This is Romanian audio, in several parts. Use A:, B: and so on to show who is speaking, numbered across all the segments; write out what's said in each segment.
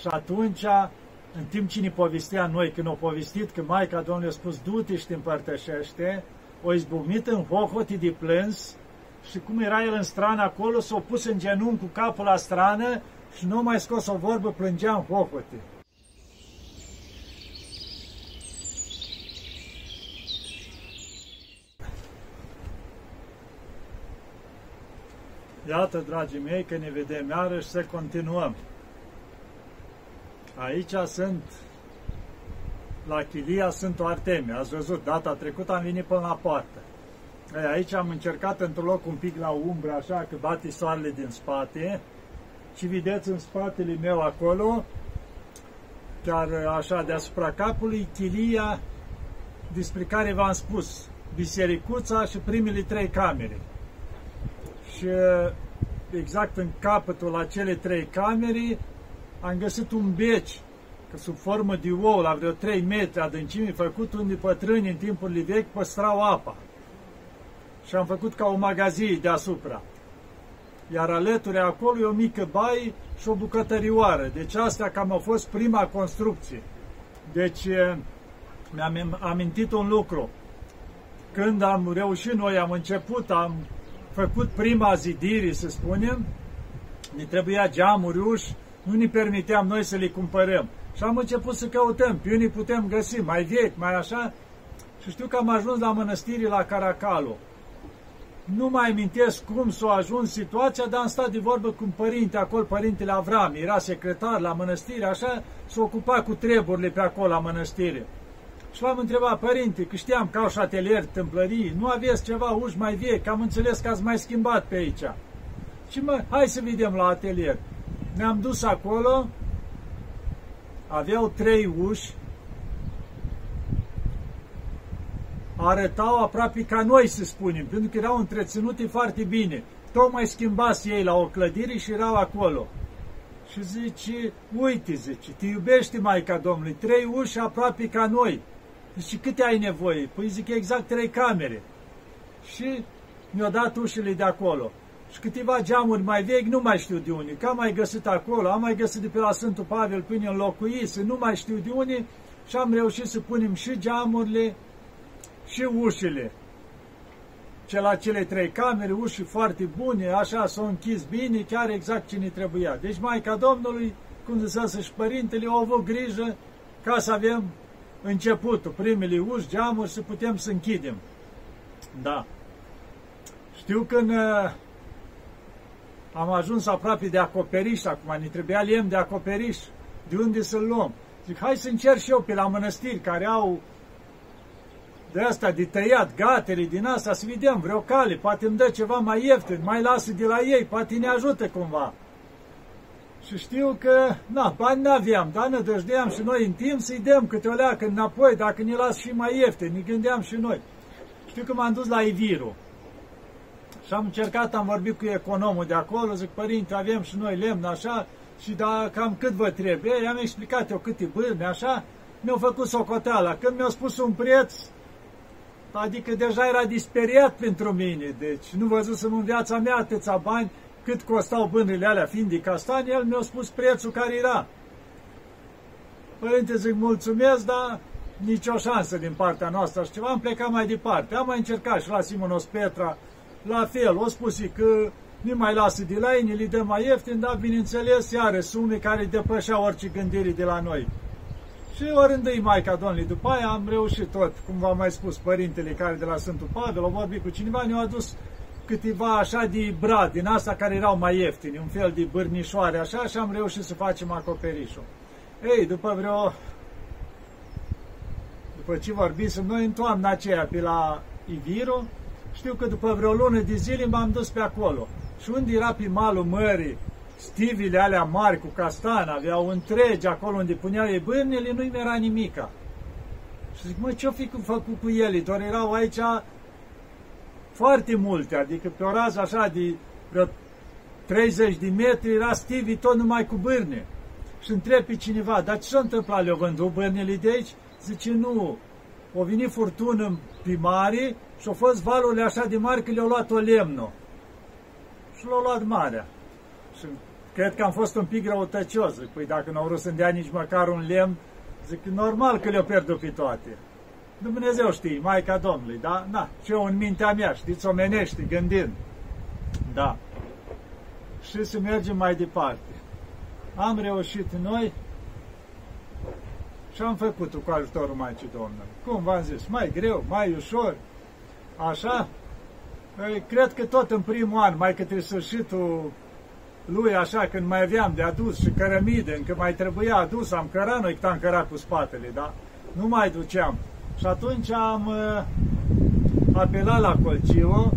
A: Și atunci, în timp ce ne povestea noi, când o povestit că Maica Domnului a spus, du-te și te împărtășește, o izbucnit în hohote de plâns și cum era el în strană acolo, s-a pus în genunchi cu capul la strană și nu mai scos o vorbă, plângea în hohote. Iată, dragii mei, că ne vedem iarăși să continuăm. Aici sunt, la Chilia Sfântul Arteme. Ați văzut, data trecută am venit până la poartă. Ei, aici am încercat într-un loc un pic la umbră, așa că bate soarele din spate. Și vedeți în spatele meu acolo, chiar așa deasupra capului, Chilia despre care v-am spus, bisericuța și primele trei camere. Și exact în capătul la cele trei camere am găsit un beci, că sub formă de ou, la vreo 3 metri adâncime, făcut unde pătrâni în timpurile vechi păstrau apa. Și am făcut ca o magazie deasupra. Iar alături acolo e o mică baie și o bucătărioară. Deci asta cam a fost prima construcție. Deci mi-am amintit un lucru. Când am reușit noi, am început, am făcut prima zidire, să spunem, ne trebuia geamuri, uși, nu ne permiteam noi să le cumpărăm. Și am început să căutăm, pe unii putem găsi, mai vechi, mai așa, și știu că am ajuns la mănăstirii la Caracalo. Nu mai amintesc cum s-a ajuns situația, dar am stat de vorbă cu un părinte acolo, părintele Avram, era secretar la mănăstire, așa, s-a ocupat cu treburile pe acolo la mănăstire. Și l-am întrebat, părinte, că știam că au și atelier, tâmplării, nu aveți ceva uși mai vechi, am înțeles că ați mai schimbat pe aici. Și mă, hai să vedem la atelier. Ne-am dus acolo, aveau trei uși, arătau aproape ca noi, să spunem, pentru că erau întreținute foarte bine. Tocmai schimbați ei la o clădire și erau acolo. Și zice, uite, zice, te iubește Maica Domnului, trei uși aproape ca noi. Zice, câte ai nevoie? Păi zic, exact trei camere. Și mi-au dat ușile de acolo. Și câteva geamuri mai vechi, nu mai știu de unde, că am mai găsit acolo, am mai găsit de pe la Sfântul Pavel până înlocuise, nu mai știu de unde, și am reușit să punem și geamurile și ușile. Ce la cele trei camere, uși foarte bune, așa s-au închis bine, chiar exact ce ne trebuia. Deci Maica Domnului, cum zisese și părintele, au avut grijă ca să avem începutul, primele uși, geamuri, să putem să închidem. Da. Știu când uh, am ajuns aproape de acoperiș, acum ne trebuia lemn de acoperiș, de unde să-l luăm. Zic, hai să încerc și eu pe la mănăstiri care au de asta, de tăiat gatele din asta, să vedem vreo cale, poate îmi dă ceva mai ieftin, mai lasă de la ei, poate ne ajută cumva. Și știu că, na, bani n-aveam, dar ne dăjdeam și noi în timp să-i dăm câte o leacă înapoi, dacă ne las și mai ieftin, ne gândeam și noi. Știu că m-am dus la Iviru. Și am încercat, am vorbit cu economul de acolo, zic, părinte, avem și noi lemn, așa, și da, cam cât vă trebuie. I-am explicat eu câte bârne, așa, mi-au făcut socoteala. Când mi-au spus un preț, adică deja era disperiat pentru mine, deci nu văzusem în viața mea atâția bani cât costau bânele alea fiind de castani, el mi-a spus prețul care era. Părinte, zic, mulțumesc, dar nicio șansă din partea noastră și ceva, am plecat mai departe. Am mai încercat și la Simonos Petra, la fel, o spus că nu mai lasă de la ei, le dă mai ieftin, dar bineînțeles, iară sume care depășeau orice gândire de la noi. Și orândui Maica Domnului. După aia am reușit tot, cum v-am mai spus, părintele care de la Sfântul Pavel, o vorbit cu cineva, ne-au adus câteva așa de brad, din asta care erau mai ieftini, un fel de bârnișoare așa și am reușit să facem acoperișul. Ei, după vreo... După ce vorbisem noi în toamna aceea pe la Iviru, știu că după vreo lună de zile m-am dus pe acolo. Și unde era pe malul mării, stivile alea mari cu castan, aveau întregi acolo unde puneau ei bârnele, nu-i era nimica. Și zic, mă, ce-o fi făcut cu ele? Doar erau aici foarte multe, adică pe o rază așa de vreo 30 de metri era Stevie tot numai cu bârne. Și întreb pe cineva, dar ce s-a întâmplat? Le-au vândut bârnele de aici? Zice, nu, o venit furtună pe mare și au fost valurile așa de mari că le-au luat o lemnă. Și l-au luat marea. Și cred că am fost un pic răutăcios. Zic, păi dacă nu au vrut să-mi dea nici măcar un lemn, zic, normal că le-o pierdut pe toate. Dumnezeu știe, Maica Domnului, da? Na, și eu în mintea mea, știți, omenește, gândind. Da. Și să mergem mai departe. Am reușit noi și am făcut cu ajutorul Maicii Domnului. Cum v-am zis, mai greu, mai ușor, așa. Păi, cred că tot în primul an, mai către sfârșitul lui, așa, când mai aveam de adus și cărămide, încă mai trebuia adus, am cărat noi cât am cărat cu spatele, da? Nu mai duceam. Și atunci am uh, apelat la Colciu,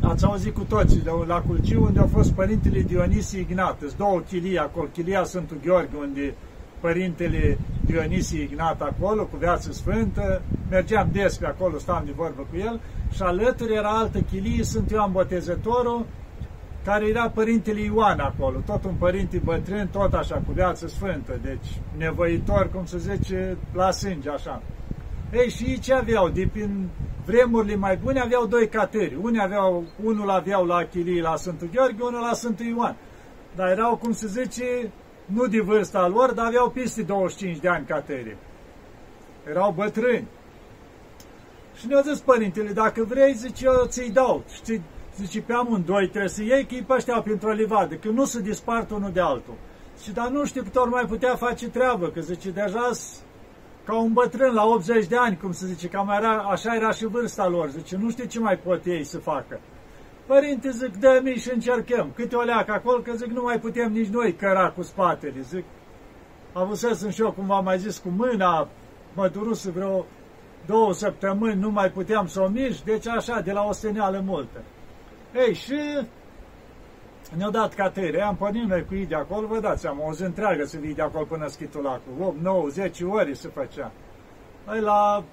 A: ați auzit cu toții, de la Colciu, unde a fost Părintele Dionisie Ignat, sunt două chilii acolo, chilia Sfântul Gheorghe, unde Părintele Dionisie Ignat acolo, cu viață sfântă, mergeam des pe acolo, stam de vorbă cu el, și alături era altă chilie, sunt Ioan Botezătorul, care era Părintele Ioan acolo, tot un părinte bătrân, tot așa, cu viață sfântă, deci nevoitor, cum se zice, la sânge, așa. Ei, și ei ce aveau? De prin vremurile mai bune aveau doi cateri. Unii aveau, unul aveau la Achilii la Sfântul Gheorghe, unul la Sfântul Ioan. Dar erau, cum se zice, nu de vârsta lor, dar aveau peste 25 de ani cateri. Erau bătrâni. Și ne-a zis părintele, dacă vrei, zice, eu ți-i dau. Știi, zice, pe amândoi trebuie să iei, că îi pășteau printr-o livadă, că nu se dispart unul de altul. Și dar nu știu cât ori mai putea face treabă, că zice, deja ca un bătrân la 80 de ani, cum se zice, cam era, așa era și vârsta lor, zice, nu știu ce mai pot ei să facă. Părinte, zic, dă mi și încercăm. Câte o leacă acolo, că zic, nu mai putem nici noi căra cu spatele. Zic, avusesem și eu, cum v-am mai zis, cu mâna, mă duruse vreo două săptămâni, nu mai puteam să o mișc, deci așa, de la o steneală multă. Ei, și ne-au dat catere, am pornit noi cu ei de acolo, vă dați seama, o zi întreagă să vii de acolo până Schitulacul, 8, 9, 10 ori se făcea. Ei, la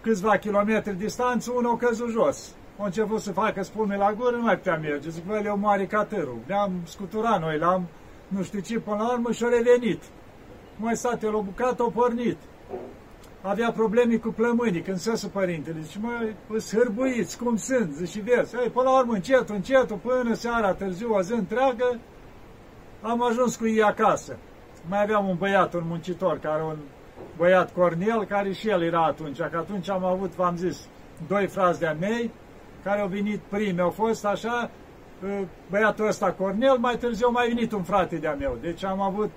A: câțiva kilometri distanță, unul a căzut jos. A început să facă spume la gură, nu mai putea merge. Zic, bă, le mare catărul. Ne-am scuturat noi, l-am, nu știu ce, până la urmă și-a revenit. Mai stat el o bucată, o pornit avea probleme cu plămânii când se părintele. Zice, mă, îți hârbuiți, cum sunt? Zice, vezi, ei, până la urmă, încet, încet, până seara târziu, o zi întreagă, am ajuns cu ei acasă. Mai aveam un băiat, un muncitor, care un băiat Cornel, care și el era atunci, că atunci am avut, v-am zis, doi frați de-a mei, care au venit primi, au fost așa, ă, băiatul ăsta Cornel, mai târziu a mai venit un frate de-a meu. Deci am avut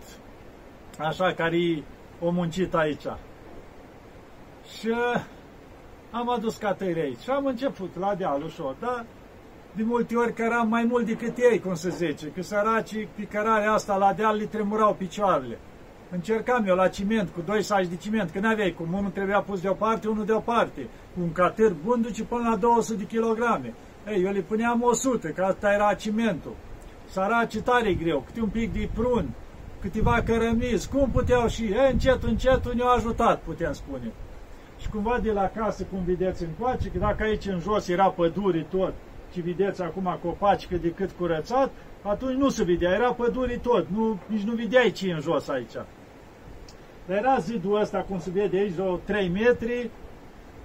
A: așa care o muncit aici. Și uh, am adus catări aici și am început la deal ușor, da? De multe ori căram mai mult decât ei, cum se zice, că săracii pe cărarea asta la deal le tremurau picioarele. Încercam eu la ciment, cu doi saci de ciment, că n-aveai cum, unul trebuia pus deoparte, unul deoparte. Un cater bun duce până la 200 de kilograme. Ei, eu le puneam 100, că asta era cimentul. Săracii tare greu, câte un pic de prun, câteva cărămizi, cum puteau și ei, încet, încet, ne-au ajutat, putem spune. Și cumva de la casă, cum vedeți încoace, că dacă aici în jos era pădure tot, și vedeți acum copaci cât de cât curățat, atunci nu se vedea, era pădure tot, nu, nici nu vedeai ce în jos aici. Dar era zidul ăsta, cum se vede aici, vreo 3 metri,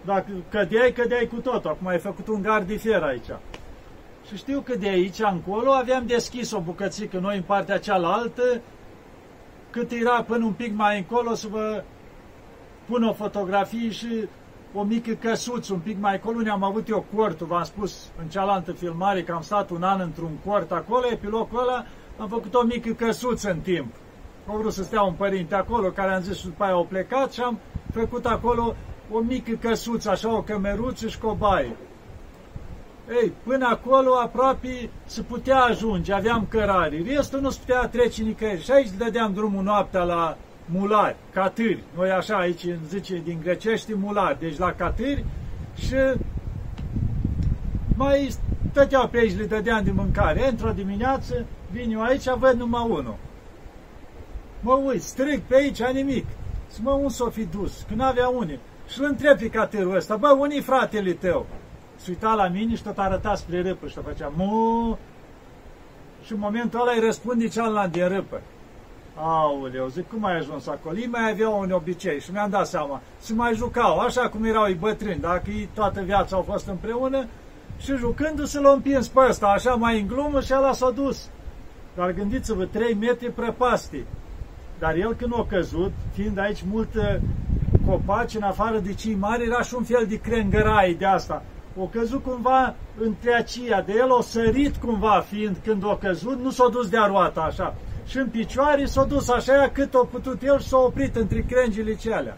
A: dacă cădeai, cădeai cu tot. Acum ai făcut un gard de fer aici. Și știu că de aici încolo aveam deschis o bucățică noi în partea cealaltă, cât era până un pic mai încolo să vă pun o fotografie și o mică căsuță, un pic mai acolo, unde am avut eu cortul, v-am spus în cealaltă filmare că am stat un an într-un cort acolo, e pe locul ăla, am făcut o mică căsuță în timp. Au vrut să stea un părinte acolo, care am zis și după aia au plecat și am făcut acolo o mică căsuță, așa, o cămeruță și cu o baie. Ei, până acolo aproape se putea ajunge, aveam cărare. Restul nu se putea trece nicăieri. Și aici dădeam drumul noaptea la mulari, catâri. Noi așa aici zice din grecești mulari, deci la catâri și mai stăteau pe aici, le dădeam de mâncare. Într-o dimineață vin eu aici, văd numai unul. Mă uit, strig pe aici, nimic. Să mă, un s-o fi dus, că n-avea unii. Și îl întreb pe catârul ăsta, bă, unii fratele tău? Se uita la mine și tot arăta spre râpă și făcea, mu... Și în momentul ăla îi răspunde cealaltă de râpă. Aoleu, zic, cum ai ajuns acolo? Ei mai aveau un obicei și mi-am dat seama. Se mai jucau, așa cum erau ei bătrâni, dacă ei toată viața au fost împreună și jucându-se l-au împins pe ăsta, așa mai în glumă și ăla s-a dus. Dar gândiți-vă, 3 metri prăpastii. Dar el când a căzut, fiind aici multă copaci, în afară de cei mari, era și un fel de crengărai de asta. O căzut cumva între aceia, de el o sărit cumva, fiind când o căzut, nu s-a dus de roata așa. Și în picioare s-a dus așa cât a putut el și s-a oprit între crengile celea.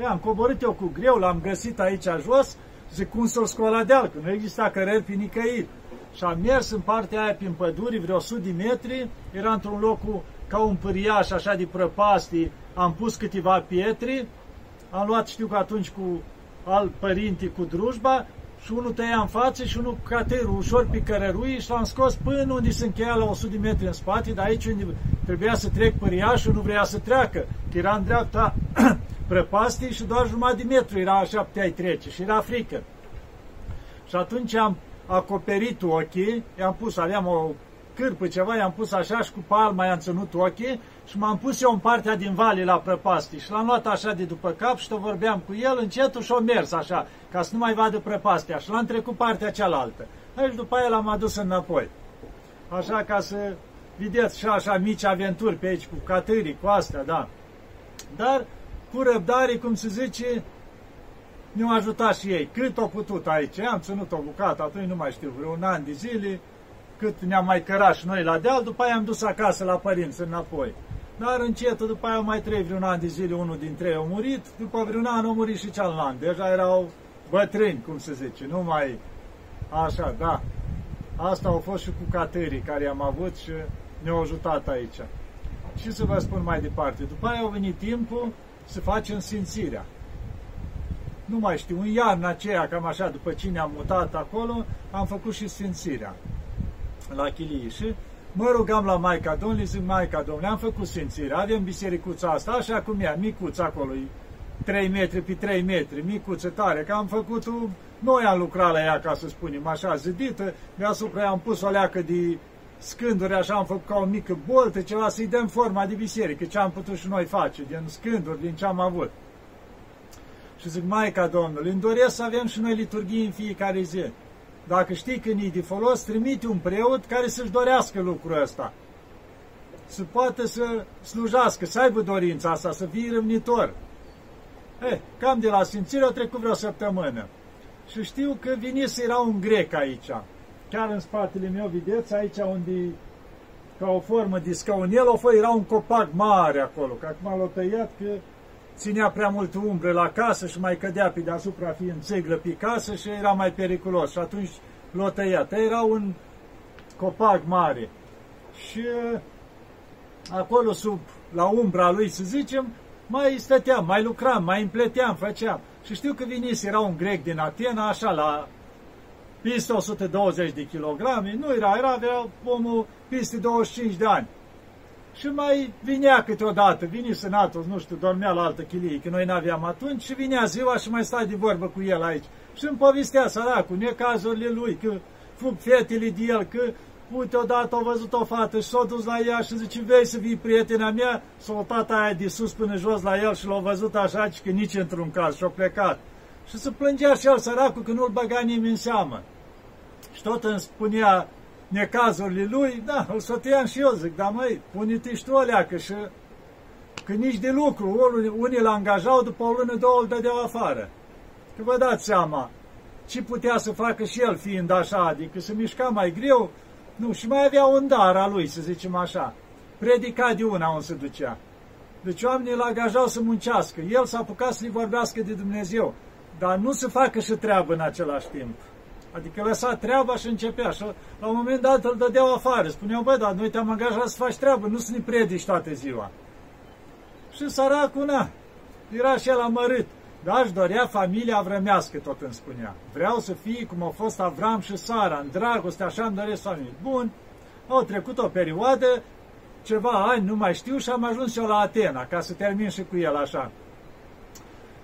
A: E, am coborât eu cu greu, l-am găsit aici jos, zic cum să-l scoala de că nu exista cărări pe nicăieri. Și am mers în partea aia prin păduri, vreo 100 de metri, era într-un loc cu, ca un pâriaș așa de prăpastii, am pus câteva pietri, am luat, știu că atunci cu al părintii cu drujba și unul tăia în față și unul caterul ușor pe cărărui și l-am scos până unde se încheia la 100 de metri în spate, dar aici unde trebuia să trec păriașul, nu vrea să treacă, că era în dreapta prăpastii și doar jumătate de metru era așa puteai trece și era frică. Și atunci am acoperit ochii, i-am pus, aveam o cârpă ceva, i-am pus așa și cu palma i-am ținut ochii și m-am pus eu în partea din vale la prăpastii și l-am luat așa de după cap și tot vorbeam cu el încetul și o mers așa, ca să nu mai vadă prăpastia și l-am trecut partea cealaltă. Aici după aia l-am adus înapoi. Așa ca să vedeți și așa mici aventuri pe aici cu catârii, cu astea, da. Dar cu răbdare, cum se zice, ne-au ajutat și ei. Cât au putut aici. Am ținut o bucată, atunci nu mai știu, vreo un an de zile, cât ne-am mai cărat și noi la deal, după aia am dus acasă la părinți înapoi. Dar încetul, după aia mai trei vreun an de zile, unul dintre ei a murit, după vreun an a murit și cealaltă. Deja erau bătrâni, cum se zice, nu mai așa, da. Asta au fost și cu catării care am avut și ne-au ajutat aici. Și să vă spun mai departe, după aia a venit timpul să facem simțirea. Nu mai știu, în iarna aceea, cam așa, după ce ne-am mutat acolo, am făcut și sfințirea la Chilii și mă rugam la Maica Domnului, zic, Maica Domnului, am făcut sfințirea, avem bisericuța asta, așa cum e, micuță acolo, 3 metri pe 3 metri, micuță tare, că am făcut noi am lucrat la ea, ca să spunem așa, zidită, deasupra am pus o leacă de scânduri, așa am făcut ca o mică boltă, ceva să-i dăm forma de biserică, ce am putut și noi face, din scânduri, din ce am avut. Și zic, Maica Domnului, îmi doresc să avem și noi liturghii în fiecare zi. Dacă știi că e de folos, trimite un preot care să-și dorească lucrul ăsta. Să poată să slujească, să aibă dorința asta, să fie râmnitor. Eh, cam de la Sfințire a trecut vreo săptămână. Și știu că vinise era un grec aici. Chiar în spatele meu, vedeți, aici unde ca o formă de scaun. El o fost, era un copac mare acolo, că acum l-a tăiat că ținea prea mult umbră la casă și mai cădea pe deasupra fiind țeglă pe casă și era mai periculos. Și atunci l-a tăiat. Era un copac mare. Și uh, acolo sub, la umbra lui, să zicem, mai stăteam, mai lucram, mai împleteam, făceam. Și știu că vinis, era un grec din Atena, așa, la piste 120 de kilograme, nu era, era, avea omul peste 25 de ani. Și mai vinea câteodată, vine sănatul, nu știu, dormea la altă chilie, că noi n-aveam atunci, și vinea ziua și mai stai de vorbă cu el aici. Și îmi povestea săracul, necazurile lui, că fug fetele de el, că uite, odată a văzut o fată și s-a dus la ea și zice, vei să fii prietena mea? S-a uitat aia de sus până jos la el și l-a văzut așa, că nici într-un caz și-a plecat. Și se plângea și el săracul că nu-l băga nimeni în seamă. Și tot îmi spunea necazurile lui, da, îl sotiam și eu, zic, dar măi, pune-te și tu o leacă și că nici de lucru, unii îl angajau, după o lună, două îl dădeau afară. Că vă dați seama ce putea să facă și el fiind așa, adică să mișca mai greu, nu, și mai avea un dar al lui, să zicem așa. Predica de una unde se ducea. Deci oamenii îl angajau să muncească. El s-a apucat să-i vorbească de Dumnezeu, dar nu să facă și treabă în același timp. Adică lăsa treaba și începea. Și la un moment dat îl dădeau afară. Spuneau, bă, dar noi te-am angajat să faci treabă, nu să ne predici toată ziua. Și săracul, na, era și el amărât. Dar își dorea familia vrămească, tot îmi spunea. Vreau să fie cum au fost Avram și Sara, în dragoste, așa îmi doresc familie. Bun, au trecut o perioadă, ceva ani, nu mai știu, și am ajuns eu la Atena, ca să termin și cu el așa.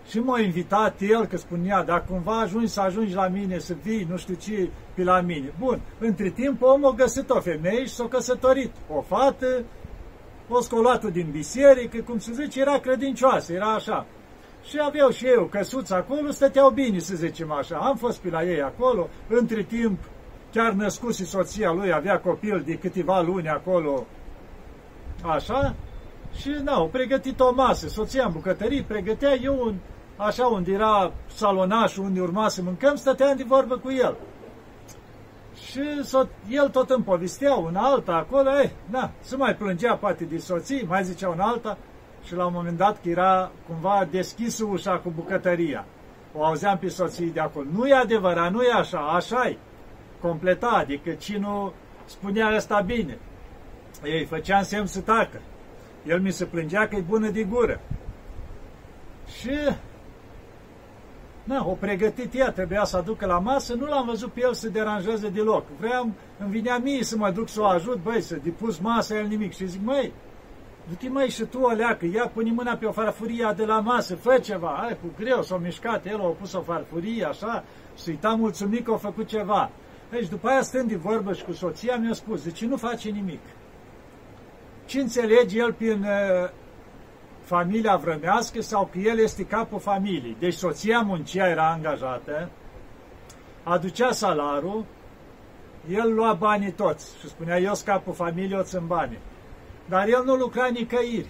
A: Și m-a invitat el, că spunea, dacă cumva ajungi să ajungi la mine, să vii, nu știu ce, pe la mine. Bun, între timp omul a găsit o femeie și s-a căsătorit. O fată, o scolatul din biserică, cum se zice, era credincioasă, era așa. Și aveau și eu căsuți acolo, stăteau bine, să zicem așa. Am fost pe la ei acolo, între timp chiar născuse soția lui, avea copil de câteva luni acolo, așa, și na, au pregătit o masă, soția în bucătărie, pregătea eu un, așa unde era salonașul, unde urma să mâncăm, stăteam de vorbă cu el. Și el tot îmi povestea una alta acolo, eh, na, se mai plângea poate de soții, mai zicea una alta, și la un moment dat că era cumva deschisă ușa cu bucătăria. O auzeam pe soții de acolo. Nu e adevărat, nu e așa, așa e. Completa, adică cine spunea asta bine. Ei, făceam semn să tacă. El mi se plângea că e bună de gură. Și Na, o pregătit ea, trebuia să aducă la masă, nu l-am văzut pe el să deranjeze deloc. Vreau, îmi vinea mie să mă duc să o ajut, băi, să depus masa, el nimic. Și zic, măi, du-te mai și tu o leacă, ia pune mâna pe o farfurie de la masă, fă ceva. Hai, cu greu s-a mișcat, el a pus o farfurie, așa, și uita mulțumit că a făcut ceva. Deci, după aia, stând de vorbă și cu soția, mi-a spus, zice, nu face nimic. Ce înțelege el prin uh, familia vrămească sau că el este capul familiei. Deci soția muncea, era angajată, aducea salarul, el lua banii toți și spunea, eu sunt capul familiei, o țin banii. Dar el nu lucra nicăieri.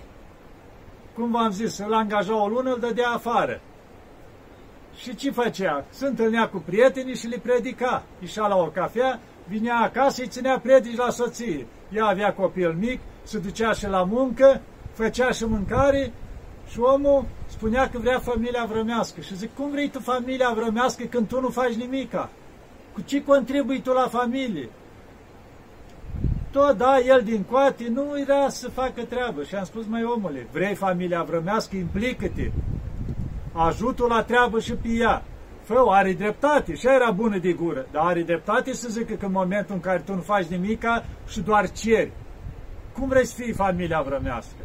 A: Cum v-am zis, îl angaja o lună, îl dădea afară. Și ce făcea? Se întâlnea cu prietenii și le predica. Ieșea la o cafea, vinea acasă, îi ținea predici la soție. Ea avea copil mic, se ducea și la muncă, făcea și mâncare și omul spunea că vrea familia vrămească. Și zic, cum vrei tu familia vrămească când tu nu faci nimica? Cu ce contribui tu la familie? Tot, da, el din coate nu era să facă treabă. Și am spus, mai omule, vrei familia vrămească, implică-te. Ajutul la treabă și pe ea. Fă, are dreptate și era bună de gură, dar are dreptate să zică că în momentul în care tu nu faci nimica și doar ceri. Cum vrei să fii familia vrămească?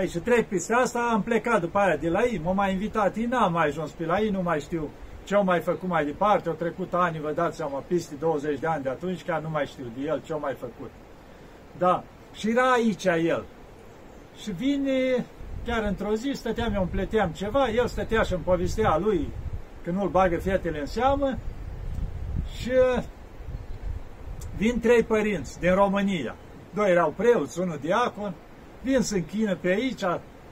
A: Ei, și trec peste asta, am plecat după aia de la ei, m-au mai invitat, ei n-am mai ajuns pe la ei, nu mai știu ce au mai făcut mai departe, au trecut ani, vă dați seama, peste 20 de ani de atunci, chiar nu mai știu de el ce au mai făcut. Da, și era aici el. Și vine, chiar într-o zi, stăteam, eu împleteam ceva, el stătea și îmi povestea lui că nu-l bagă fetele în seamă și vin trei părinți din România. Doi erau preoți, unul diacon, vin să închină pe aici,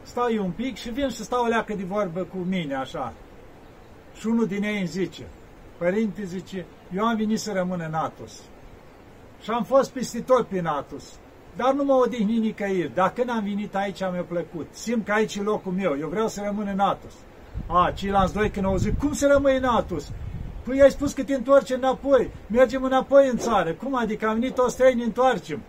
A: stau eu un pic și vin și stau o leacă de vorbă cu mine, așa. Și unul din ei îmi zice, părinte, zice, eu am venit să rămân în Atos. Și am fost peste tot prin Atos. Dar nu mă odihni nicăieri. Dacă n-am venit aici, mi-a plăcut. Simt că aici e locul meu. Eu vreau să rămân în Atos. A, ceilalți doi când au zis, cum să rămâi în Atos? Păi ai spus că te întorci înapoi. Mergem înapoi în țară. Cum adică am venit toți străini, ne întoarcem.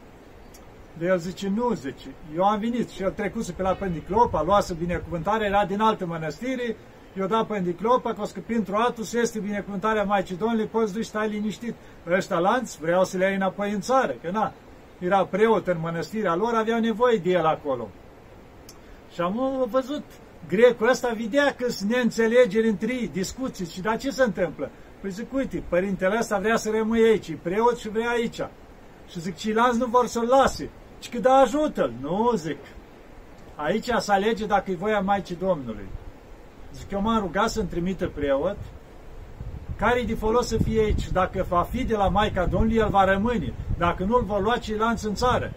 A: De el zice, nu, zice, eu am venit și el trecuse pe la Pendiclopa, luase binecuvântarea, era din altă mănăstire, eu dat Pendiclopa, că o că pentru Atus este binecuvântarea Maicii Domnului, poți duci, stai liniștit. Ăștia lanți vreau să le iei înapoi în țară, că na, era preot în mănăstirea lor, aveau nevoie de el acolo. Și am văzut grecul ăsta, vedea că sunt neînțelegeri între ei, discuții, și dar ce se întâmplă? Păi zic, uite, părintele ăsta vrea să rămâie aici, e preot și vrea aici. Și zic, ceilalți nu vor să-l lase. Și că da, ajută-l. Nu, zic. Aici să alege dacă e voia Maicii Domnului. Zic, eu m-am rugat să-mi trimită preot, care e de folos să fie aici. Dacă va fi de la Maica Domnului, el va rămâne. Dacă nu, îl vor lua ceilalți în țară.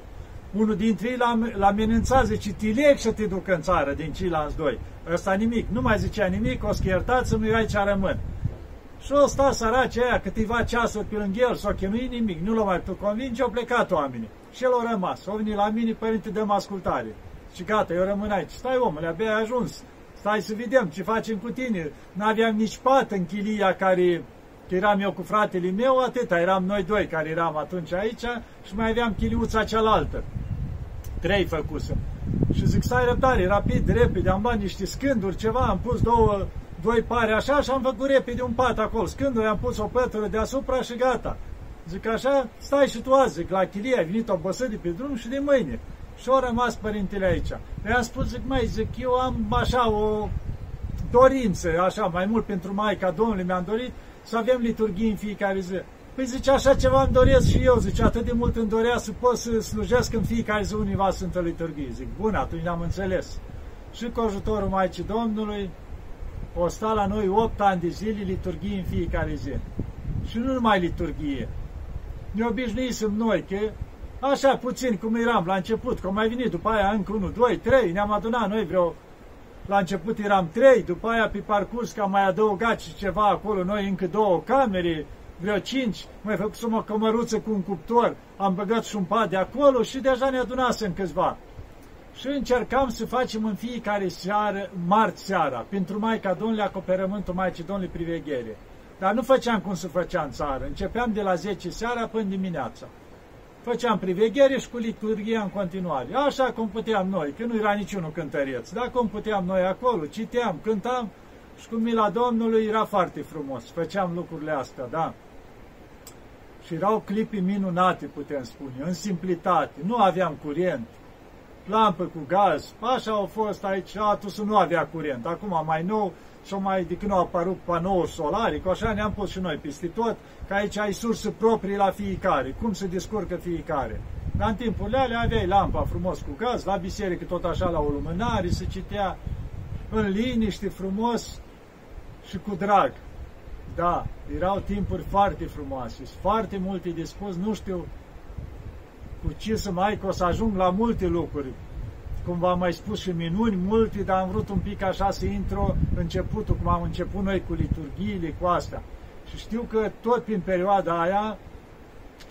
A: Unul dintre ei l-a amenințat, zice, tilec să te duc în țară din ceilalți doi. Ăsta nimic, nu mai zicea nimic, o să iertați-mă, eu aici rămân. Și o sta săraci aia câteva ceasuri pe lângă el, s-o chemui nimic, nu l-a mai putut convinge, au plecat oamenii. Și el a rămas, au venit la mine, părinte, dăm ascultare. Și gata, eu rămân aici. Stai omule, abia ai ajuns. Stai să vedem ce facem cu tine. N-aveam nici pat în chilia care că eram eu cu fratele meu, atâta, eram noi doi care eram atunci aici și mai aveam chiliuța cealaltă. Trei făcusem. Și zic, stai răbdare, rapid, repede, am luat niște scânduri, ceva, am pus două doi pare așa și am făcut repede un pat acolo. Scându am pus o pătură deasupra și gata. Zic așa, stai și tu azi, zic, la chilie ai venit obosă de pe drum și de mâine. Și au rămas părintele aici. I-am spus, zic, mai, zic, eu am așa o dorință, așa, mai mult pentru Maica Domnului mi-am dorit să avem liturghii în fiecare zi. Păi zice, așa ceva îmi doresc și eu, zice, atât de mult îmi dorea să pot să slujesc în fiecare zi univa Sfântă Liturghie. Zic, bun, atunci am înțeles. Și cu ajutorul Maicii Domnului, o sta la noi 8 ani de zile liturghie în fiecare zi. Și nu numai liturghie. Ne obișnuisem noi că Așa puțin cum eram la început, că mai venit după aia încă 1, 2, 3, ne-am adunat noi vreo... La început eram 3, după aia pe parcurs că am mai adăugat și ceva acolo, noi încă două camere, vreo 5, mai făcut o cămăruță cu un cuptor, am băgat și un pat de acolo și deja ne adunasem câțiva. Și încercam să facem în fiecare seară, marți seara, pentru Maica Domnului, acoperământul Maicii Domnului priveghere. Dar nu făceam cum să făcea în țară. Începeam de la 10 seara până dimineața. Făceam priveghere și cu liturghia în continuare. Așa cum puteam noi, că nu era niciunul cântăreț. Dar cum puteam noi acolo, citeam, cântam și cu mila Domnului era foarte frumos. Făceam lucrurile astea, da. Și erau clipii minunate, putem spune, în simplitate. Nu aveam curent, lampă cu gaz, așa au fost aici, atunci nu avea curent. Acum mai nou, și mai de când au apărut panouri solare, cu așa ne-am pus și noi peste tot, că aici ai surse proprii la fiecare, cum se descurcă fiecare. Dar în timpul alea aveai lampa frumos cu gaz, la biserică tot așa la o lumânare, se citea în liniște, frumos și cu drag. Da, erau timpuri foarte frumoase, foarte multe de spus, nu știu cu ce să mai, că o să ajung la multe lucruri cum v-am mai spus și minuni multe, dar am vrut un pic așa să intru începutul, cum am început noi cu liturghiile, cu astea. Și știu că tot prin perioada aia,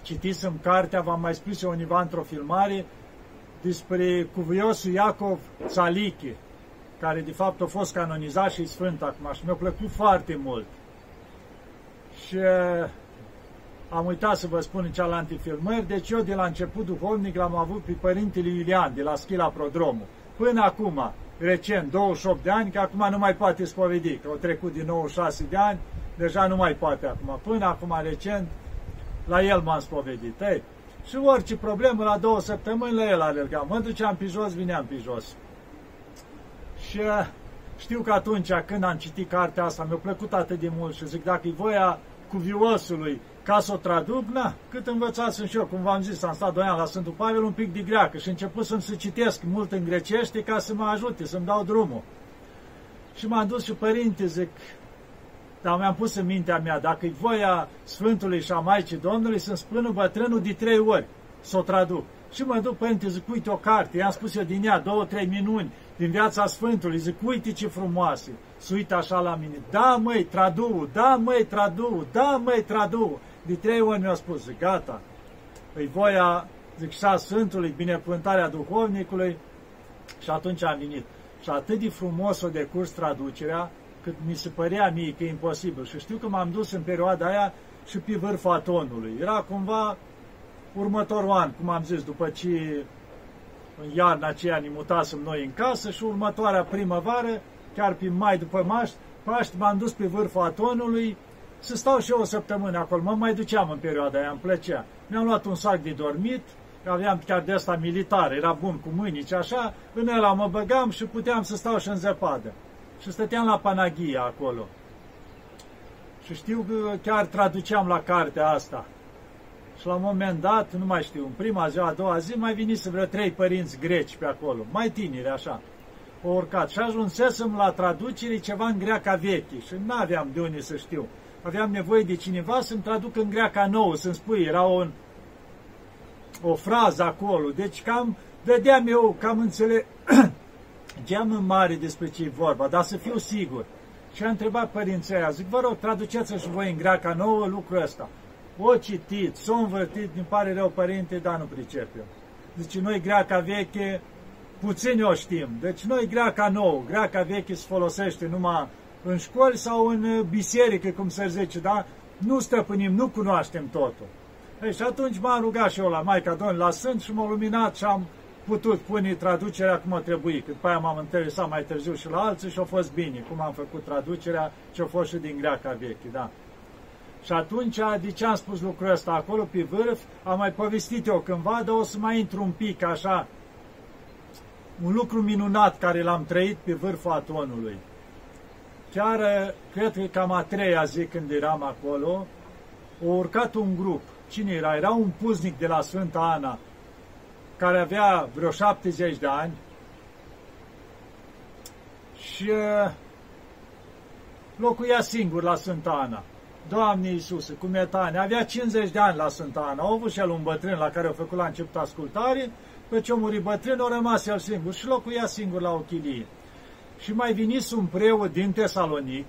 A: citisem cartea, v-am mai spus eu univa într-o filmare, despre cuviosul Iacov Țalichi, care de fapt a fost canonizat și sfânt acum și mi-a plăcut foarte mult. Și am uitat să vă spun în cealaltă filmări, deci eu de la început duhovnic l-am avut pe Părintele Iulian de la Schila Prodromul. Până acum, recent, 28 de ani, că acum nu mai poate spovedi, că au trecut din 96 de ani, deja nu mai poate acum. Până acum, recent, la el m-am spovedit. Ei, și orice problemă, la două săptămâni, la el alergam. Mă duceam pe jos, vineam pe jos. Și uh, știu că atunci când am citit cartea asta, mi-a plăcut atât de mult și zic, dacă e voia cuviosului ca să o traduc, na, cât învățasem și eu, cum v-am zis, am stat doi ani la Sfântul Pavel, un pic de greacă și început să-mi să citesc mult în grecește ca să mă ajute, să-mi dau drumul. Și m-am dus și părinte, zic, dar mi-am pus în mintea mea, dacă e voia Sfântului și a Maicii Domnului, să-mi spună bătrânul de trei ori să o traduc. Și mă duc, părinte, zic, uite o carte, i-am spus eu din ea, două, trei minuni din viața Sfântului, zic, uite ce frumoase. Să uită așa la mine, da măi, tradu, da măi, tradu, da măi, tradu. De trei ori mi-a spus, zic, gata, îi voia, zic, și șa Sfântului, binecuvântarea duhovnicului și atunci am venit. Și atât de frumos o decurs traducerea, cât mi se părea mie că e imposibil. Și știu că m-am dus în perioada aia și pe vârful atonului. Era cumva următorul an, cum am zis, după ce în iarna aceea ne mutasem noi în casă și următoarea primăvară, chiar pe mai după Maști, Paști, m-am dus pe vârful atonului să stau și eu o săptămână acolo. Mă mai duceam în perioada aia, îmi plăcea. Mi-am luat un sac de dormit, aveam chiar de asta militar, era bun cu mâinici, așa, în ăla mă băgam și puteam să stau și în zăpadă. Și stăteam la Panagia acolo. Și știu că chiar traduceam la cartea asta. Și la un moment dat, nu mai știu, în prima zi, a doua zi, mai venise vreo trei părinți greci pe acolo, mai tineri așa. O urcat și ajunsesem la traducere ceva în greaca veche și nu aveam de unde să știu. Aveam nevoie de cineva să-mi traduc în greaca nouă, să-mi spui, era o, o frază acolo. Deci cam vedeam eu, cam înțeleg, geam în mare despre ce e vorba, dar să fiu sigur. Și a întrebat părinții aia, zic, vă rog, traduceți și voi în greaca nouă lucrul ăsta o citit, s-o învârtit, îmi pare rău, părinte, dar nu pricep eu. Deci noi greaca veche, puțin o știm. Deci noi greaca nouă, greaca veche se folosește numai în școli sau în biserică, cum se zice, da? Nu stăpânim, nu cunoaștem totul. Ei, și atunci m-am rugat și eu la Maica Domnului, la Sfânt și m-a luminat și am putut pune traducerea cum a trebuit. După aia m-am interesat mai târziu și la alții și a fost bine, cum am făcut traducerea și a fost și din greaca veche, da. Și atunci, de ce am spus lucrul ăsta acolo pe vârf, am mai povestit eu cândva, dar o să mai intru un pic așa. Un lucru minunat care l-am trăit pe vârful atonului. Chiar, cred că cam a treia zi când eram acolo, a urcat un grup. Cine era? Era un puznic de la Sfânta Ana, care avea vreo 70 de ani și locuia singur la Sfânta Ana. Doamne Iisuse, cu metane, avea 50 de ani la Sfânta Ana, au avut și el un bătrân la care a făcut la început ascultare, pe ce a murit bătrân, a rămas el singur și locuia singur la o chilie. Și mai vinis un preot din Tesalonic,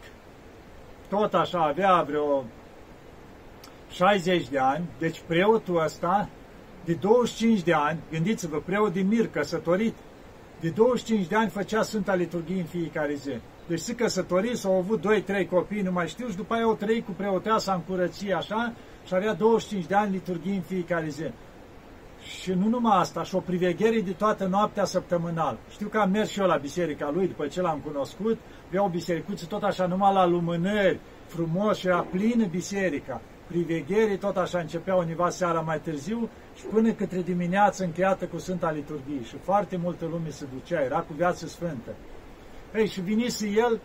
A: tot așa, avea vreo 60 de ani, deci preotul ăsta, de 25 de ani, gândiți-vă, preot din Mir, căsătorit, de 25 de ani făcea Sfânta Liturghie în fiecare zi. Deci se căsătorit, s-au avut 2-3 copii, nu mai știu, și după aia au trăit cu preoteasa în curăție, așa, și avea 25 de ani liturghie în fiecare zi. Și nu numai asta, și o priveghere de toată noaptea săptămânal. Știu că am mers și eu la biserica lui, după ce l-am cunoscut, avea o bisericuță tot așa numai la lumânări, frumos și era plină biserica. Privegherii tot așa începea univa seara mai târziu și până către dimineață încheiată cu Sfânta Liturghie. Și foarte multă lume se ducea, era cu viață sfântă. Ei, și vinise el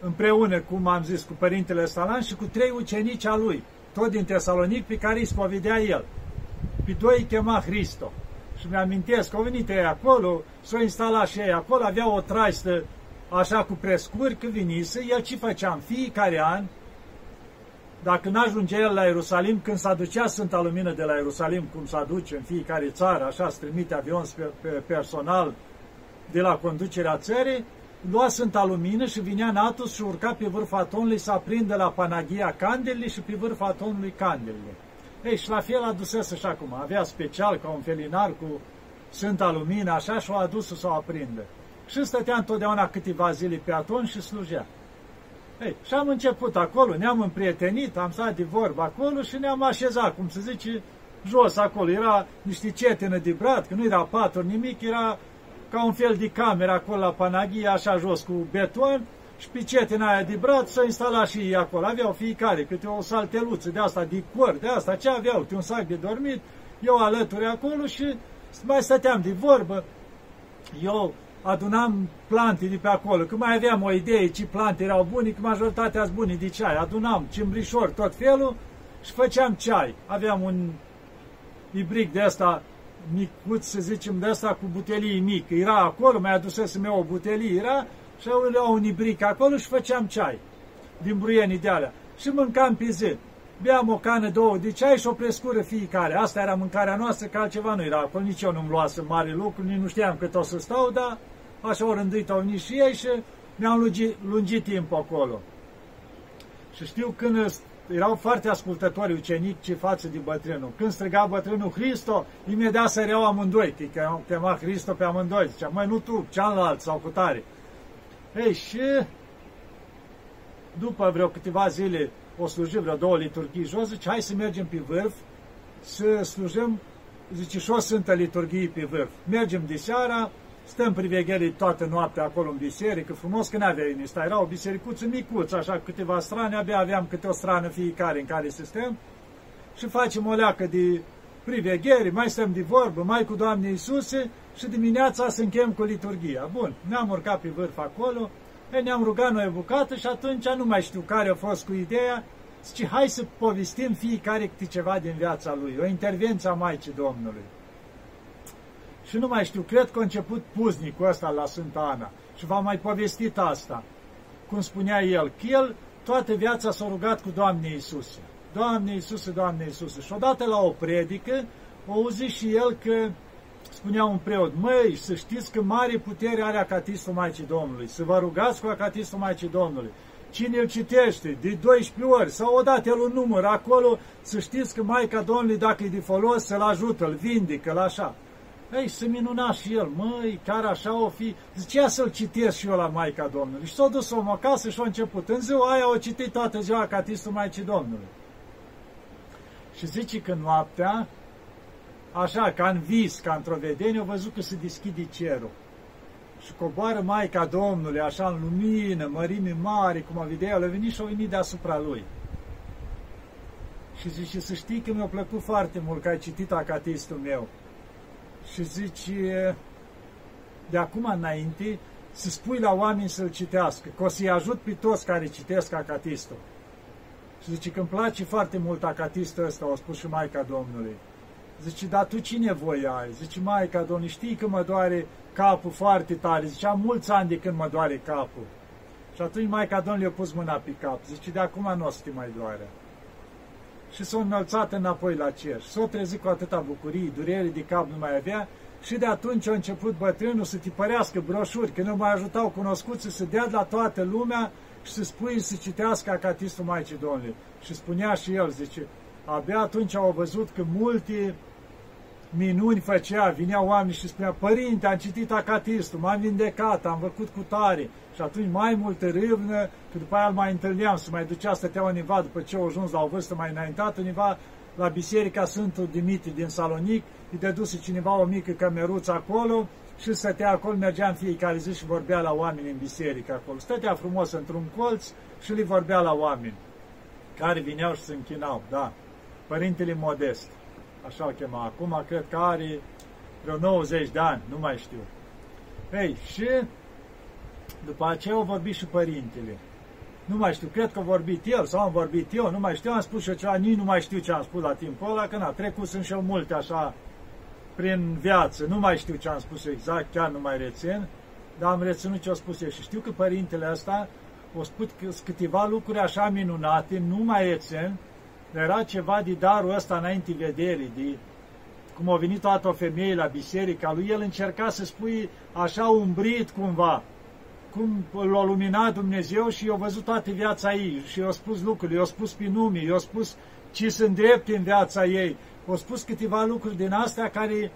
A: împreună, cum am zis, cu Părintele Salan și cu trei ucenici a lui, tot din Tesalonic, pe care îi spovedea el. Pe doi îi chema Hristo. Și mi-amintesc că au venit ei acolo, s-au instalat și ei acolo, avea o traistă așa cu prescuri, că vinise, el ce făcea în fiecare an, dacă n-ajunge el la Ierusalim, când s-a ducea Sfânta Lumină de la Ierusalim, cum s-a duce în fiecare țară, așa, se trimite avion personal de la conducerea țării, lua Sfânta Lumină și vinea în Atos și urca pe vârful atonului să aprinde la Panagia candelele și pe vârful atonului candelele. Ei, și la fel adusese și acum. Avea special ca un felinar cu Sfânta Lumină, așa, și o adus să o aprindă. Și stătea întotdeauna câteva zile pe aton și slujea. Ei, și am început acolo, ne-am împrietenit, am stat de vorbă acolo și ne-am așezat, cum se zice, jos acolo. Era niște cetină de brad, că nu era patru, nimic, era ca un fel de cameră acolo la Panaghia, așa jos cu beton, și pe cetina aia de brad să instala și ei acolo. Aveau fiecare câte o salteluță de asta, de cor, de asta, ce aveau, un sac de dormit, eu alături acolo și mai stăteam de vorbă. Eu adunam plante de pe acolo, că mai aveam o idee ce plante erau bune, că majoritatea sunt bune de ceai. Adunam cimbrișor, tot felul și făceam ceai. Aveam un ibric de asta micuț, să zicem, de asta cu butelii mică. Era acolo, mai adusesem eu o butelie, era și au un ibric acolo și făceam ceai din bruienii de alea. Și mâncam pe zi. Beam o cană, două de ceai și o prescură fiecare. Asta era mâncarea noastră, că altceva nu era acolo. Nici eu nu-mi luasă mare lucru, nici nu știam cât o să stau, dar așa au rânduit au venit și ei și mi-am lungit, lungit timp acolo. Și știu când erau foarte ascultători ucenici față de bătrânul. Când striga bătrânul Hristo, imediat săreau amândoi, că chema Hristo pe amândoi. Zicea, mai nu tu, cealaltă sau cu tare. Ei, și după vreo câteva zile o sluji vreo două liturghii jos, zice, hai să mergem pe vârf, să slujim, zice, și o Sfântă Liturghie pe vârf. Mergem de seara, stăm privegherii toată noaptea acolo în biserică, frumos că n-avea inista, era o bisericuță micuță, așa, câteva strane, abia aveam câte o strană fiecare în care să stăm și facem o leacă de priveghere, mai stăm de vorbă, mai cu Doamne Iisuse și dimineața să închem cu liturgia. Bun, ne-am urcat pe vârf acolo, ne-am rugat noi bucată și atunci nu mai știu care a fost cu ideea, zice, hai să povestim fiecare câte ceva din viața lui, o intervenție a Maicii Domnului. Și nu mai știu, cred că a început puznicul ăsta la Sfânta Ana și v-am mai povestit asta. Cum spunea el, că el toată viața s-a rugat cu Doamne Iisuse. Doamne Iisuse, Doamne Iisuse. Și odată la o predică, o auzi și el că spunea un preot, măi, să știți că mare putere are Acatistul Maicii Domnului, să vă rugați cu Acatistul Maicii Domnului. Cine îl citește de 12 ori sau odată el un număr acolo, să știți că Maica Domnului, dacă e de folos, să-l ajută, îl vindecă, la așa. Ei, se minuna și el, măi, chiar așa o fi. Zicea să-l citesc și eu la Maica Domnului. Și s-a dus om acasă și a început. În ziua aia o citit toată ziua Catistul Maicii Domnului. Și zice că noaptea, așa, ca în vis, ca într-o vedenie, au văzut că se deschide cerul. Și coboară Maica Domnului, așa în lumină, mărime mari, cum a vedea, el a venit și a venit deasupra lui. Și zice, să știi că mi-a plăcut foarte mult că ai citit acatistul meu și zice, de acum înainte, să spui la oameni să-l citească, că o să-i ajut pe toți care citesc acatistul. Și zice că îmi place foarte mult acatistul ăsta, a spus și Maica Domnului. Zice, dar tu ce nevoie ai? Zice, Maica Domnului, știi că mă doare capul foarte tare. Zice, am mulți ani de când mă doare capul. Și Și atunci Maica Domnului a pus mâna pe cap. Zice, de acum nu o să te mai doare. Și s-a înălțat înapoi la cer. S-a trezit cu atâta bucurie, durere de cap nu mai avea și de atunci a început bătrânul să tipărească broșuri, că nu mai ajutau cunoscuții să dea la toată lumea și să spui să citească acatistul Maicii Domnului. Și spunea și el, zice, abia atunci au văzut că multe minuni făcea, vineau oameni și spunea, Părinte, am citit acatistul, m-am vindecat, am făcut cu tare. Și atunci mai multă râvnă, că după aia îl mai întâlneam, să mai ducea, stătea univa după ce au ajuns la o vârstă mai înaintată, univa la biserica Sfântul Dimitri din Salonic, îi dăduse cineva o mică cămeruță acolo și stătea acolo, mergea în fiecare zi și vorbea la oameni în biserică acolo. Stătea frumos într-un colț și li vorbea la oameni care vineau și se închinau, da. Părintele Modest, așa o chema. Acum cred că are vreo 90 de ani, nu mai știu. Ei, și după aceea au vorbit și părintele. Nu mai știu, cred că a vorbit el sau am vorbit eu, nu mai știu, am spus și ceva, nici nu mai știu ce am spus la timpul ăla, că na, trecut sunt și eu multe așa prin viață, nu mai știu ce am spus exact, chiar nu mai rețin, dar am reținut ce a spus eu și știu că părintele ăsta a spus câteva lucruri așa minunate, nu mai rețin, era ceva de darul ăsta înainte vederii, de cum a venit toată o femeie la biserica lui, el încerca să spui așa umbrit cumva, cum l-a luminat Dumnezeu și i-a văzut toată viața ei și i-a spus lucruri, i-a spus pe nume, i-a spus ce sunt drepte în viața ei, i-a spus câteva lucruri din astea care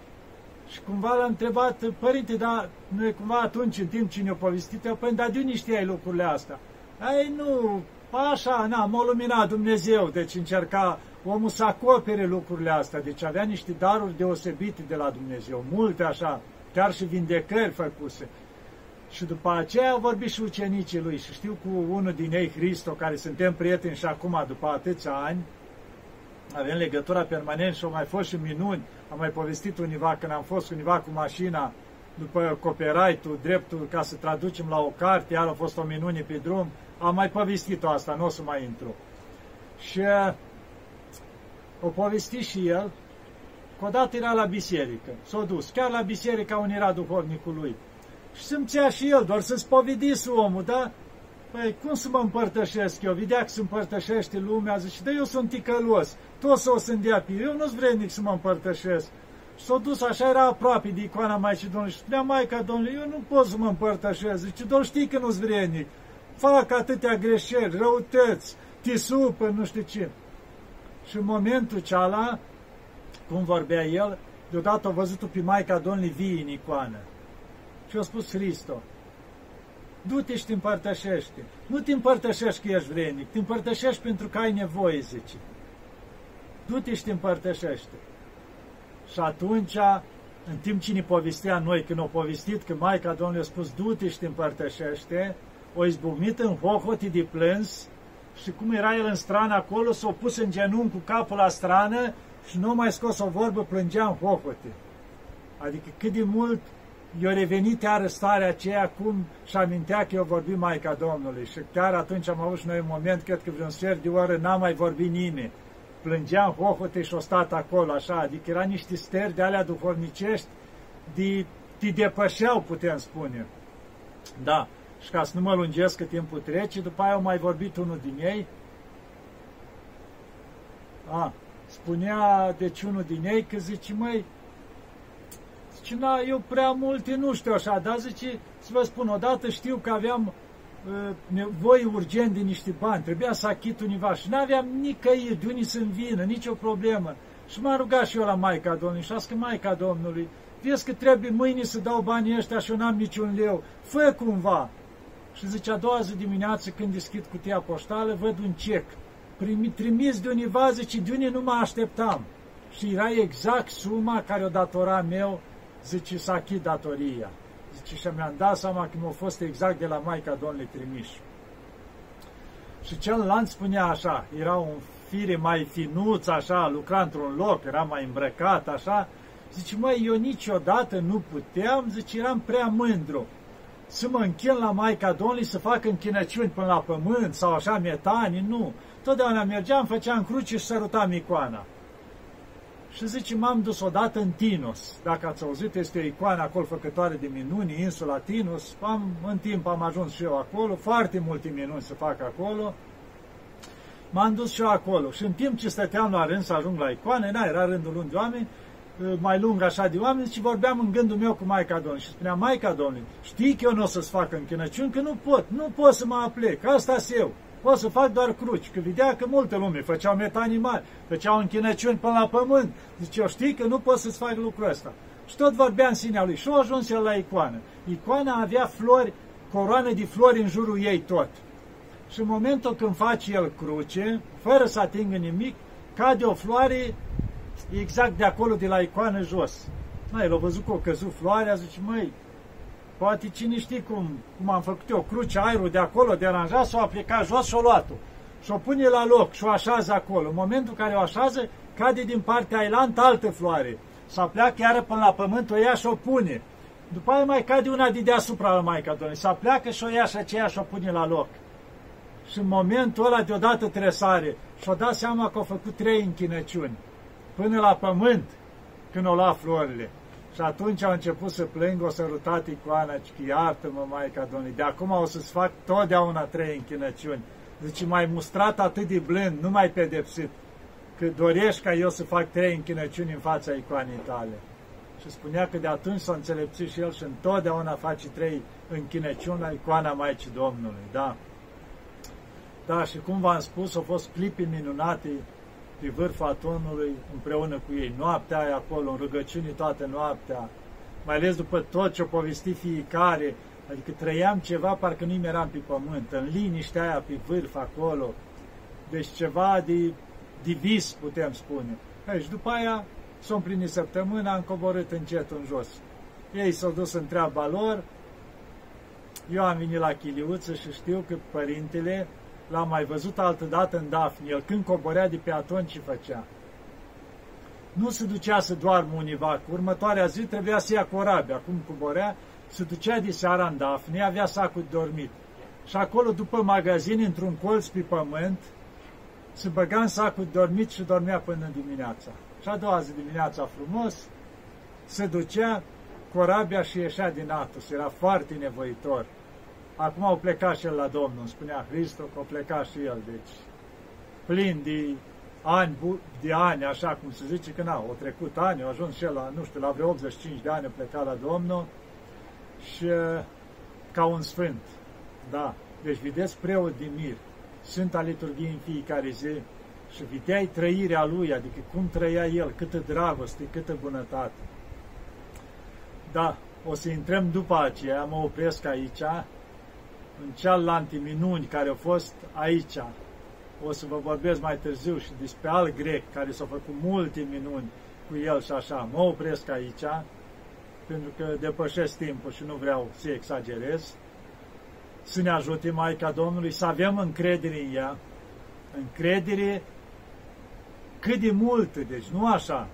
A: și cumva l-a întrebat, părinte, dar noi cumva atunci, în timp ce ne-a povestit, eu, păi, dar de unde știai lucrurile astea? Ai, nu, așa, na, m-a luminat Dumnezeu, deci încerca omul să acopere lucrurile astea, deci avea niște daruri deosebite de la Dumnezeu, multe așa, chiar și vindecări făcuse. Și după aceea au vorbit și ucenicii lui și știu cu unul din ei, Hristo, care suntem prieteni și acum, după atâția ani, avem legătura permanent și au mai fost și minuni. Am mai povestit univa când am fost univa cu mașina după copyright-ul, dreptul ca să traducem la o carte, iar a fost o minune pe drum. Am mai povestit-o asta, nu o să mai intru. Și uh, o povesti și el, că odată era la biserică, s-a dus, chiar la biserica unde era duhovnicul lui. Și simțea și el, doar să spovedise omul, da? Păi, cum să mă împărtășesc eu? Vedea că se împărtășește lumea, zice, da, eu sunt ticălos, toți o să pe eu nu-s vrednic să mă împărtășesc. S-a dus așa, era aproape de icoana Maicii Domnului și spunea, Maica Domnului, eu nu pot să mă împărtășesc. Zice, doar știi că nu-s vrednic. Fac atâtea greșeli, răutăți, te supă, nu știu ce. Și în momentul ceala, cum vorbea el, deodată a văzut-o pe Maica Domnului vie în icoană. Și a spus Hristo, du-te și te împărtășește. Nu te împărtășești că ești vrednic, te împărtășești pentru că ai nevoie, zice. Du-te și te împărtășește. Și atunci, în timp ce ne povestea noi, când au povestit că Maica Domnului a spus, du-te și te împărtășește, o izbucnit în hohoti de plâns și cum era el în strană acolo, s-a pus în genunchi cu capul la strană și nu mai scos o vorbă, plângea în hohote. Adică cât de mult i-a revenit iară starea aceea cum și amintea că eu vorbi Maica Domnului și chiar atunci am avut și noi un moment, cred că vreun sfert de oră n-am mai vorbit nimeni. Plângeam hohote și o stat acolo așa, adică era niște stări de alea duhovnicești, de, te depășeau, putem spune. Da, și ca să nu mă lungesc că timpul trece, după aia au mai vorbit unul din ei. A, spunea deci unul din ei că zice, măi, zice, na, eu prea multe nu știu așa, dar zice, să vă spun, odată știu că aveam uh, nevoie urgent de niște bani, trebuia să achit univa și n-aveam nicăieri de unii să-mi vină, nicio problemă. Și m-a rugat și eu la Maica Domnului și a zis că Maica Domnului, vezi că trebuie mâine să dau banii ăștia și eu n-am niciun leu, fă cumva. Și zice, a doua zi dimineață când deschid cutia poștală, văd un cec. Primi, trimis de univa, zice, de unii nu mă așteptam. Și era exact suma care o datora meu, zice, să achit datoria. Zice, și mi-am dat seama că m-a fost exact de la Maica Domnului trimiș. Și celălalt spunea așa, era un fire mai finuț, așa, lucra într-un loc, era mai îmbrăcat, așa. Zice, măi, eu niciodată nu puteam, zice, eram prea mândru să mă închin la Maica Domnului, să fac închinăciuni până la pământ sau așa metanii, nu. Totdeauna mergeam, făceam cruce și sărutam icoana. Și zice, m-am dus odată în Tinos. Dacă ați auzit, este o icoană acolo făcătoare de minuni, insula Tinos. Am, în timp am ajuns și eu acolo, foarte multe minuni se fac acolo. M-am dus și eu acolo. Și în timp ce stăteam la rând să ajung la icoane, na, era rândul lung de oameni, mai lung așa de oameni, și vorbeam în gândul meu cu Maica Domnului. Și spunea, Maica Domnului, știi că eu nu o să-ți fac închinăciuni, că nu pot, nu pot să mă aplec, asta sunt eu. Pot să fac doar cruci, că vedea că multe lume făceau metanii mari, făceau închinăciuni până la pământ. Zice, eu știi că nu pot să-ți fac lucrul ăsta. Și tot vorbea în sinea lui. Și a ajuns el la icoană. Icoana avea flori, coroane de flori în jurul ei tot. Și în momentul când face el cruce, fără să atingă nimic, cade o floare exact de acolo, de la icoană jos. Mai, el a văzut că o căzut floarea, zice, măi, poate cine știe cum, cum am făcut eu, cruce aerul de acolo, deranjat, s-o a plecat jos și o luat-o. Și o pune la loc și o așează acolo. În momentul în care o așează, cade din partea ailantă altă floare. Să pleacă chiar până la pământ, o ia și o pune. După aia mai cade una de deasupra la Maica Domnului. Să pleacă și o ia și aceea și o pune la loc. Și în momentul ăla deodată tresare și-o dat seama că au făcut trei închinăciuni. Până la pământ, când o lua florile. Și atunci au început să plâng, o sărutat icoana, că iartă-mă, Maica Domnului, de acum o să-ți fac totdeauna trei închinăciuni. Deci mai mustrat atât de blând, nu mai pedepsit, că dorești ca eu să fac trei închinăciuni în fața icoanei tale. Și spunea că de atunci s-a înțelepțit și el și întotdeauna face trei închinăciuni la icoana Maicii Domnului, da. Da, și cum v-am spus, au fost clipi minunate pe vârful atonului împreună cu ei. Noaptea aia acolo, în rugăciuni toată noaptea, mai ales după tot ce o povesti fiecare, adică trăiam ceva, parcă nu eram pe pământ, în liniștea aia pe vârf acolo, deci ceva de, de vis, putem spune. Ei, și după aia s-a împlinit săptămâna, am coborât încet în jos. Ei s-au dus în treaba lor, eu am venit la Chiliuță și știu că părintele L-am mai văzut altă dată în Dafni, el când coborea de pe atunci ce făcea. Nu se ducea să doarmă univa, cu următoarea zi trebuia să ia corabia, acum coborea, se ducea de seara în Dafni, avea sacul de dormit. Și acolo, după magazin, într-un colț pe pământ, se băga în sacul de dormit și dormea până dimineața. Și a doua zi dimineața frumos, se ducea corabia și ieșea din Atos, era foarte nevoitor. Acum au plecat și el la Domnul, îmi spunea Hristos că au plecat și el, deci plin de ani, de ani, așa cum se zice că n-au, au trecut ani, au ajuns și el la, nu știu, la vreo 85 de ani a plecat la Domnul și uh, ca un sfânt, da. Deci vedeți preot Dimir, Sfânta Liturghie în fiecare zi și vedeai trăirea lui, adică cum trăia el, câtă dragoste, câtă bunătate. Da, o să intrăm după aceea, mă opresc aici, în cealaltă minuni care au fost aici. O să vă vorbesc mai târziu și despre alt grec care s-au făcut multe minuni cu el și așa. Mă opresc aici, pentru că depășesc timpul și nu vreau să exagerez. Să ne ajute Maica Domnului să avem încredere în ea, încredere cât de mult, deci nu așa.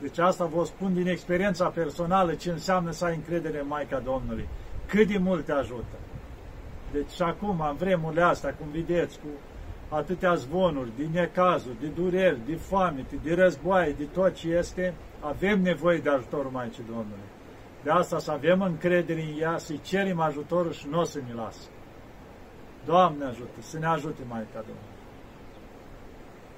A: Deci asta vă spun din experiența personală ce înseamnă să ai încredere în Maica Domnului. Cât de mult te ajută. Deci și acum, în vremurile astea, cum vedeți, cu atâtea zvonuri, din necazuri, de dureri, de foame, de războaie, de tot ce este, avem nevoie de ajutorul Maicii Domnului. De asta să avem încredere în ea, să-i cerem ajutorul și nu o să ne lasă. Doamne ajută, să ne ajute Maica Domnului.